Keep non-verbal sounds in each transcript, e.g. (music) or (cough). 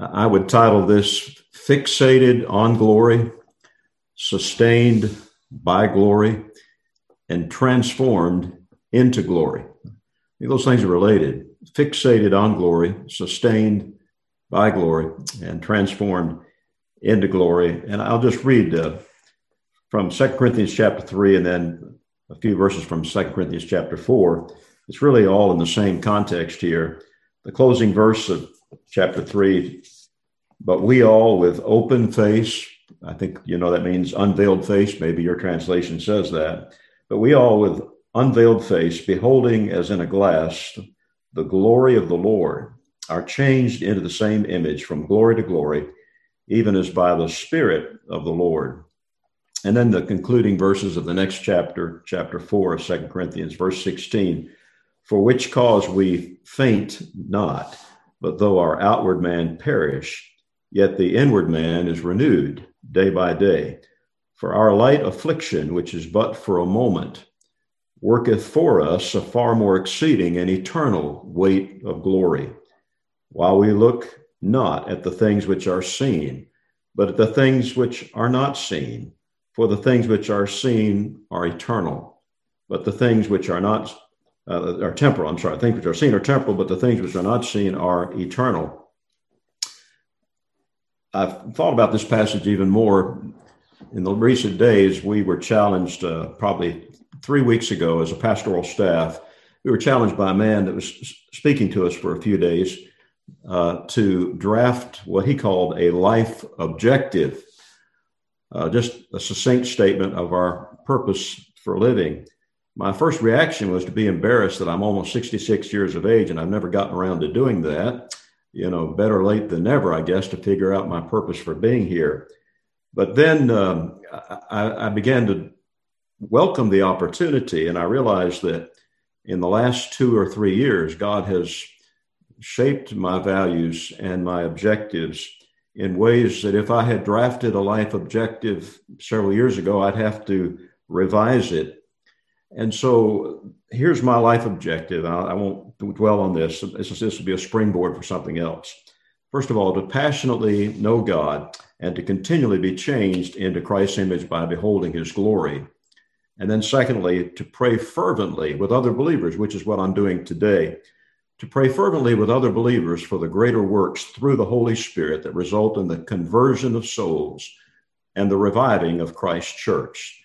I would title this Fixated on Glory, Sustained by Glory, and Transformed into Glory. Those things are related. Fixated on glory, sustained by glory, and transformed into glory. And I'll just read uh, from Second Corinthians chapter 3 and then a few verses from Second Corinthians chapter 4. It's really all in the same context here. The closing verse of chapter 3 But we all with open face, I think you know that means unveiled face, maybe your translation says that. But we all with unveiled face, beholding as in a glass the glory of the Lord, are changed into the same image from glory to glory, even as by the Spirit of the Lord. And then the concluding verses of the next chapter, chapter 4 of 2 Corinthians, verse 16 For which cause we faint not, but though our outward man perish, yet the inward man is renewed day by day. For our light affliction, which is but for a moment, worketh for us a far more exceeding and eternal weight of glory, while we look not at the things which are seen, but at the things which are not seen. For the things which are seen are eternal, but the things which are not uh, are temporal. I'm sorry, things which are seen are temporal, but the things which are not seen are eternal. I've thought about this passage even more in the recent days. We were challenged, uh, probably three weeks ago, as a pastoral staff, we were challenged by a man that was speaking to us for a few days uh, to draft what he called a life objective uh, just a succinct statement of our purpose for living. My first reaction was to be embarrassed that I'm almost 66 years of age and I've never gotten around to doing that. You know, better late than never, I guess, to figure out my purpose for being here. But then um, I, I began to welcome the opportunity, and I realized that in the last two or three years, God has shaped my values and my objectives in ways that if I had drafted a life objective several years ago, I'd have to revise it. And so here's my life objective. I, I won't dwell on this. This, this will be a springboard for something else. First of all, to passionately know God and to continually be changed into Christ's image by beholding his glory. And then, secondly, to pray fervently with other believers, which is what I'm doing today to pray fervently with other believers for the greater works through the Holy Spirit that result in the conversion of souls and the reviving of Christ's church.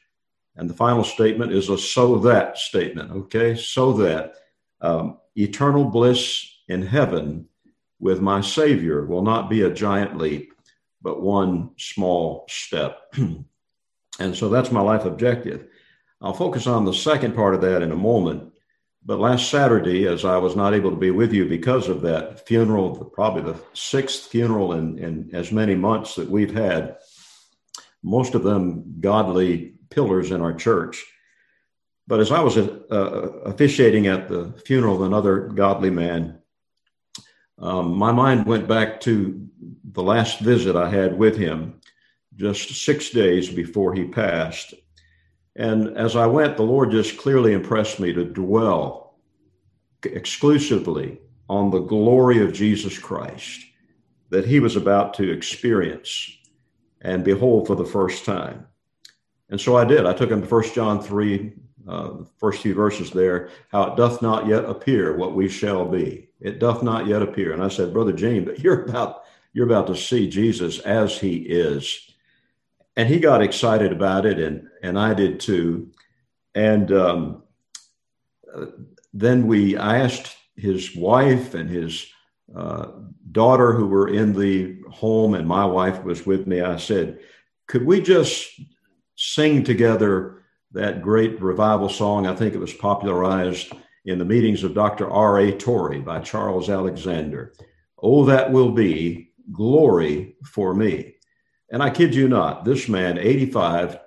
And the final statement is a so that statement, okay? So that um, eternal bliss in heaven with my Savior will not be a giant leap, but one small step. (clears throat) and so that's my life objective. I'll focus on the second part of that in a moment. But last Saturday, as I was not able to be with you because of that funeral, probably the sixth funeral in, in as many months that we've had, most of them godly pillars in our church. But as I was uh, officiating at the funeral of another godly man, um, my mind went back to the last visit I had with him just six days before he passed. And as I went, the Lord just clearly impressed me to dwell exclusively on the glory of Jesus Christ that he was about to experience and behold for the first time. And so I did. I took him to 1 John 3, uh, the first few verses there, how it doth not yet appear what we shall be. It doth not yet appear. And I said, Brother James, but you're about you're about to see Jesus as he is and he got excited about it, and and I did too. And um, then we, I asked his wife and his uh, daughter who were in the home, and my wife was with me. I said, "Could we just sing together that great revival song? I think it was popularized." in the meetings of Dr. R.A. Torrey by Charles Alexander. Oh, that will be glory for me. And I kid you not, this man, 85,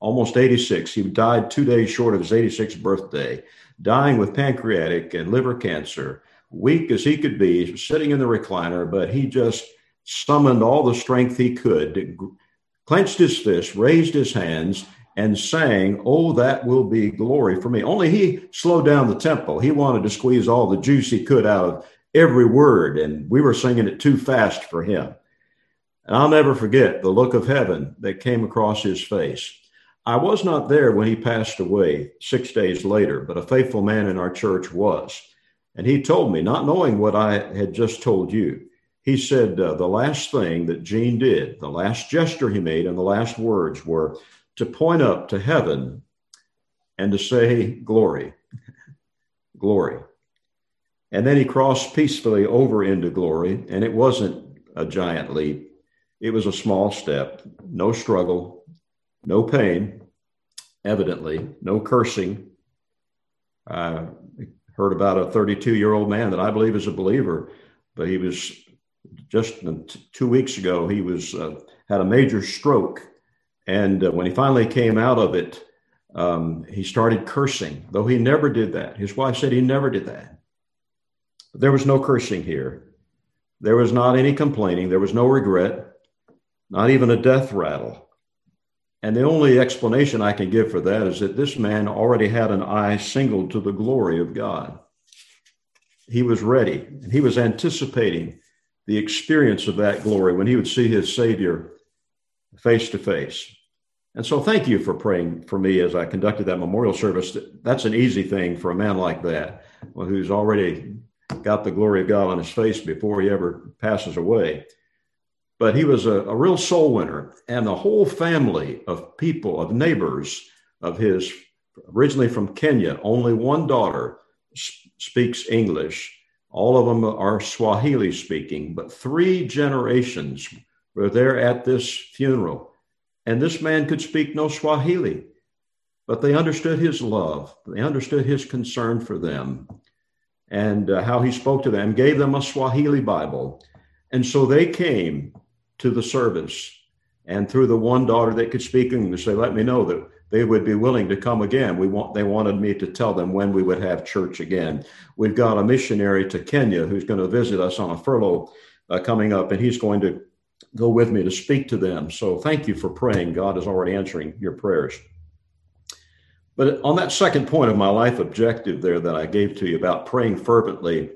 almost 86, he died two days short of his 86th birthday, dying with pancreatic and liver cancer, weak as he could be, sitting in the recliner, but he just summoned all the strength he could, clenched his fist, raised his hands, and sang, Oh, that will be glory for me. Only he slowed down the tempo. He wanted to squeeze all the juice he could out of every word, and we were singing it too fast for him. And I'll never forget the look of heaven that came across his face. I was not there when he passed away six days later, but a faithful man in our church was. And he told me, not knowing what I had just told you, he said uh, the last thing that Gene did, the last gesture he made, and the last words were to point up to heaven and to say, Glory, glory. And then he crossed peacefully over into glory, and it wasn't a giant leap. It was a small step, no struggle, no pain, evidently, no cursing. I heard about a 32 year old man that I believe is a believer, but he was just two weeks ago, he was uh, had a major stroke. And uh, when he finally came out of it, um, he started cursing, though he never did that. His wife said he never did that. But there was no cursing here. There was not any complaining. There was no regret, not even a death rattle. And the only explanation I can give for that is that this man already had an eye singled to the glory of God. He was ready, and he was anticipating the experience of that glory when he would see his Savior face to face. And so, thank you for praying for me as I conducted that memorial service. That's an easy thing for a man like that, who's already got the glory of God on his face before he ever passes away. But he was a, a real soul winner, and the whole family of people, of neighbors of his, originally from Kenya, only one daughter speaks English all of them are Swahili speaking, but three generations were there at this funeral. And this man could speak no Swahili, but they understood his love. They understood his concern for them and uh, how he spoke to them, gave them a Swahili Bible. And so they came to the service. And through the one daughter that could speak English, they let me know that they would be willing to come again. We want they wanted me to tell them when we would have church again. We've got a missionary to Kenya who's going to visit us on a furlough uh, coming up, and he's going to go with me to speak to them. So thank you for praying. God is already answering your prayers. But on that second point of my life objective there that I gave to you about praying fervently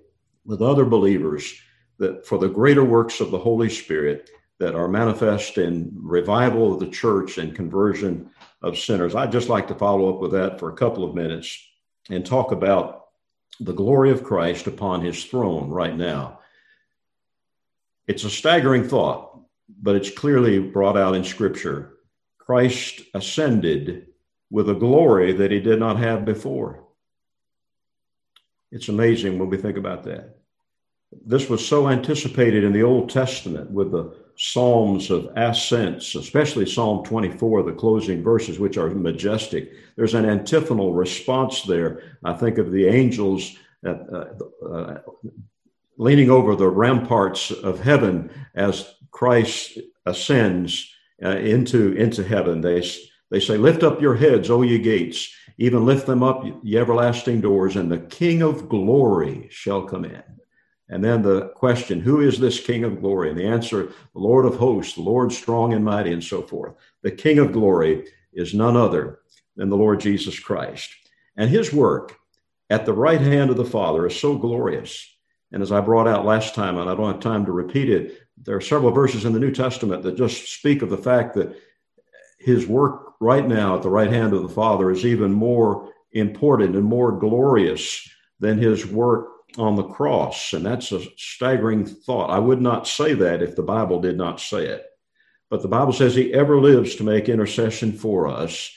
with other believers that for the greater works of the Holy Spirit that are manifest in revival of the church and conversion of sinners. I'd just like to follow up with that for a couple of minutes and talk about the glory of Christ upon his throne right now. It's a staggering thought, but it's clearly brought out in Scripture. Christ ascended with a glory that he did not have before. It's amazing when we think about that. This was so anticipated in the Old Testament with the psalms of ascents, especially Psalm 24, the closing verses, which are majestic. There's an antiphonal response there. I think of the angels uh, uh, leaning over the ramparts of heaven as Christ ascends uh, into, into heaven. They, they say, Lift up your heads, O ye gates, even lift them up, ye everlasting doors, and the King of glory shall come in. And then the question, who is this King of glory? And the answer, the Lord of hosts, the Lord strong and mighty, and so forth. The King of glory is none other than the Lord Jesus Christ. And his work at the right hand of the Father is so glorious. And as I brought out last time, and I don't have time to repeat it, there are several verses in the New Testament that just speak of the fact that his work right now at the right hand of the Father is even more important and more glorious than his work on the cross. And that's a staggering thought. I would not say that if the Bible did not say it. But the Bible says he ever lives to make intercession for us.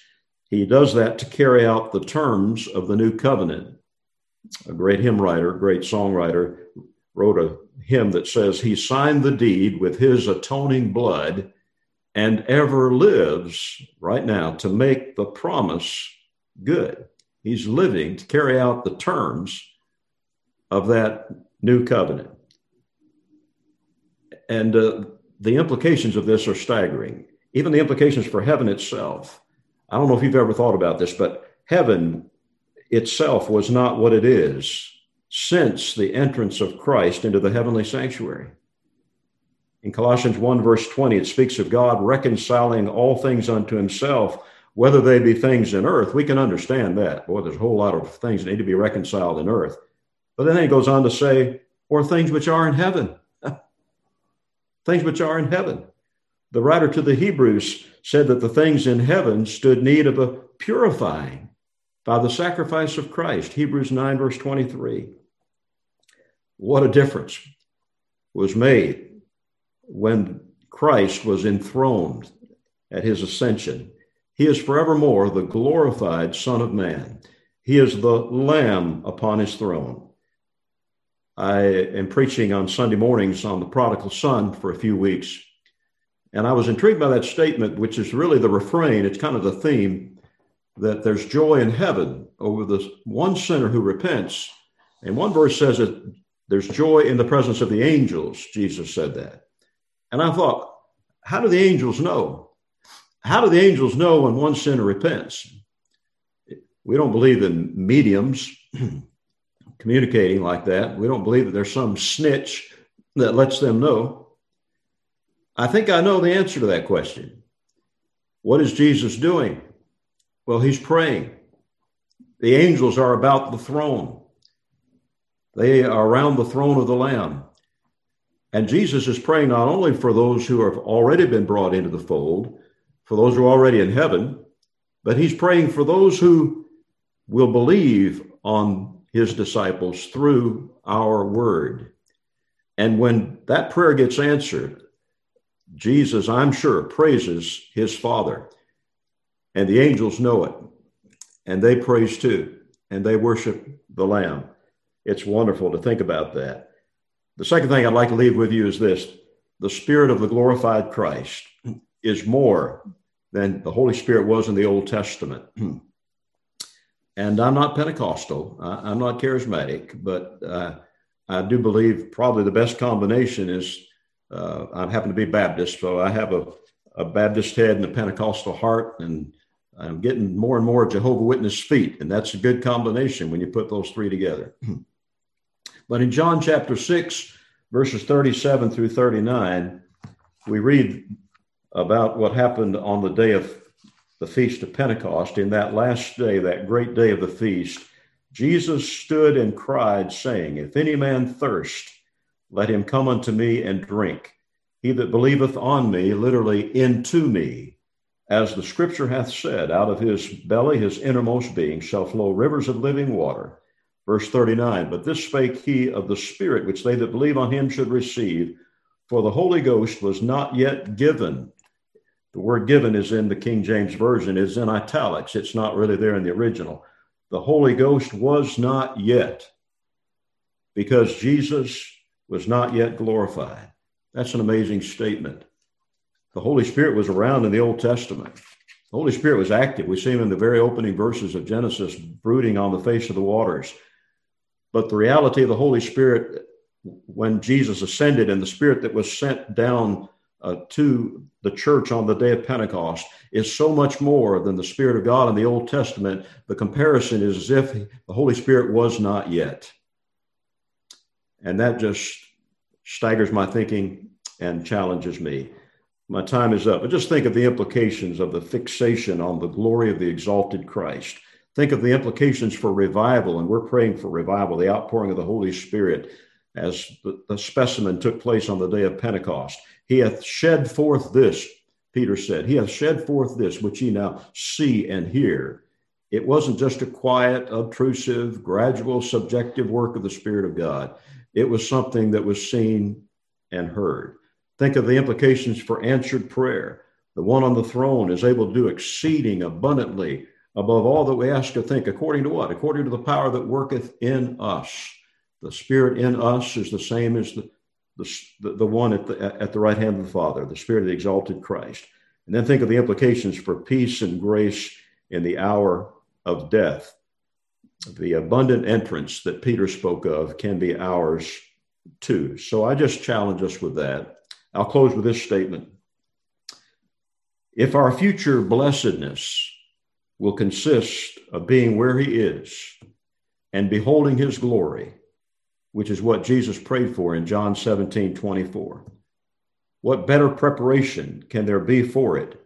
He does that to carry out the terms of the new covenant. A great hymn writer, great songwriter, wrote a hymn that says, He signed the deed with his atoning blood and ever lives right now to make the promise good. He's living to carry out the terms of that new covenant. And uh, the implications of this are staggering. Even the implications for heaven itself. I don't know if you've ever thought about this, but heaven itself was not what it is since the entrance of Christ into the heavenly sanctuary. In Colossians 1, verse 20, it speaks of God reconciling all things unto himself, whether they be things in earth. We can understand that. Boy, there's a whole lot of things that need to be reconciled in earth. But then he goes on to say, or things which are in heaven. (laughs) things which are in heaven. The writer to the Hebrews said that the things in heaven stood need of a purifying by the sacrifice of Christ. Hebrews 9, verse 23. What a difference was made when Christ was enthroned at his ascension. He is forevermore the glorified Son of Man. He is the Lamb upon his throne. I am preaching on Sunday mornings on the prodigal son for a few weeks. And I was intrigued by that statement, which is really the refrain, it's kind of the theme that there's joy in heaven over the one sinner who repents. And one verse says that there's joy in the presence of the angels. Jesus said that. And I thought, how do the angels know? How do the angels know when one sinner repents? We don't believe in mediums (clears throat) communicating like that. We don't believe that there's some snitch that lets them know. I think I know the answer to that question. What is Jesus doing? Well, he's praying. The angels are about the throne, they are around the throne of the Lamb. And Jesus is praying not only for those who have already been brought into the fold, for those who are already in heaven, but he's praying for those who will believe on his disciples through our word. And when that prayer gets answered, Jesus, I'm sure, praises his Father. And the angels know it. And they praise too. And they worship the Lamb. It's wonderful to think about that. The second thing I'd like to leave with you is this the Spirit of the glorified Christ is more than the Holy Spirit was in the Old Testament. (clears throat) And I'm not Pentecostal, I, am not charismatic, but uh, I do believe probably the best combination is uh, I happen to be Baptist, so I have a, a Baptist head and a Pentecostal heart, and I'm getting more and more Jehovah Witness feet, and that's a good combination when you put those three together. (clears throat) but in John chapter 6, verses 37 through 39, we read about what happened on the day of the feast of Pentecost, in that last day, that great day of the feast, Jesus stood and cried, saying, If any man thirst, let him come unto me and drink. He that believeth on me, literally into me, as the scripture hath said, out of his belly, his innermost being, shall flow rivers of living water. Verse 39 But this spake he of the Spirit, which they that believe on him should receive, for the Holy Ghost was not yet given the word given is in the King James Version, is in italics. It's not really there in the original. The Holy Ghost was not yet because Jesus was not yet glorified. That's an amazing statement. The Holy Spirit was around in the Old Testament. The Holy Spirit was active. We see him in the very opening verses of Genesis, brooding on the face of the waters. But the reality of the Holy Spirit, when Jesus ascended and the Spirit that was sent down uh, to the church on the day of Pentecost is so much more than the Spirit of God in the Old Testament. The comparison is as if the Holy Spirit was not yet. And that just staggers my thinking and challenges me. My time is up, but just think of the implications of the fixation on the glory of the exalted Christ. Think of the implications for revival, and we're praying for revival, the outpouring of the Holy Spirit as the, the specimen took place on the day of Pentecost. He hath shed forth this, Peter said, He hath shed forth this, which ye now see and hear. It wasn't just a quiet, obtrusive, gradual, subjective work of the Spirit of God. It was something that was seen and heard. Think of the implications for answered prayer. The one on the throne is able to do exceeding abundantly above all that we ask or think, according to what? According to the power that worketh in us. The Spirit in us is the same as the the, the, one at the, at the right hand of the Father, the Spirit of the exalted Christ. And then think of the implications for peace and grace in the hour of death. The abundant entrance that Peter spoke of can be ours too. So I just challenge us with that. I'll close with this statement. If our future blessedness will consist of being where he is and beholding his glory, which is what Jesus prayed for in John 17 24. What better preparation can there be for it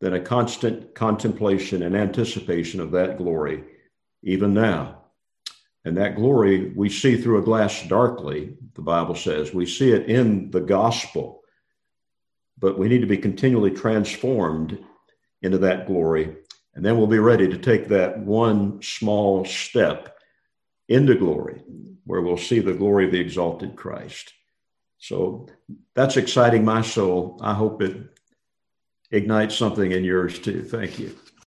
than a constant contemplation and anticipation of that glory, even now? And that glory we see through a glass darkly, the Bible says. We see it in the gospel, but we need to be continually transformed into that glory. And then we'll be ready to take that one small step into glory, where we'll see the glory of the exalted Christ. So that's exciting my soul. I hope it ignites something in yours too. Thank you.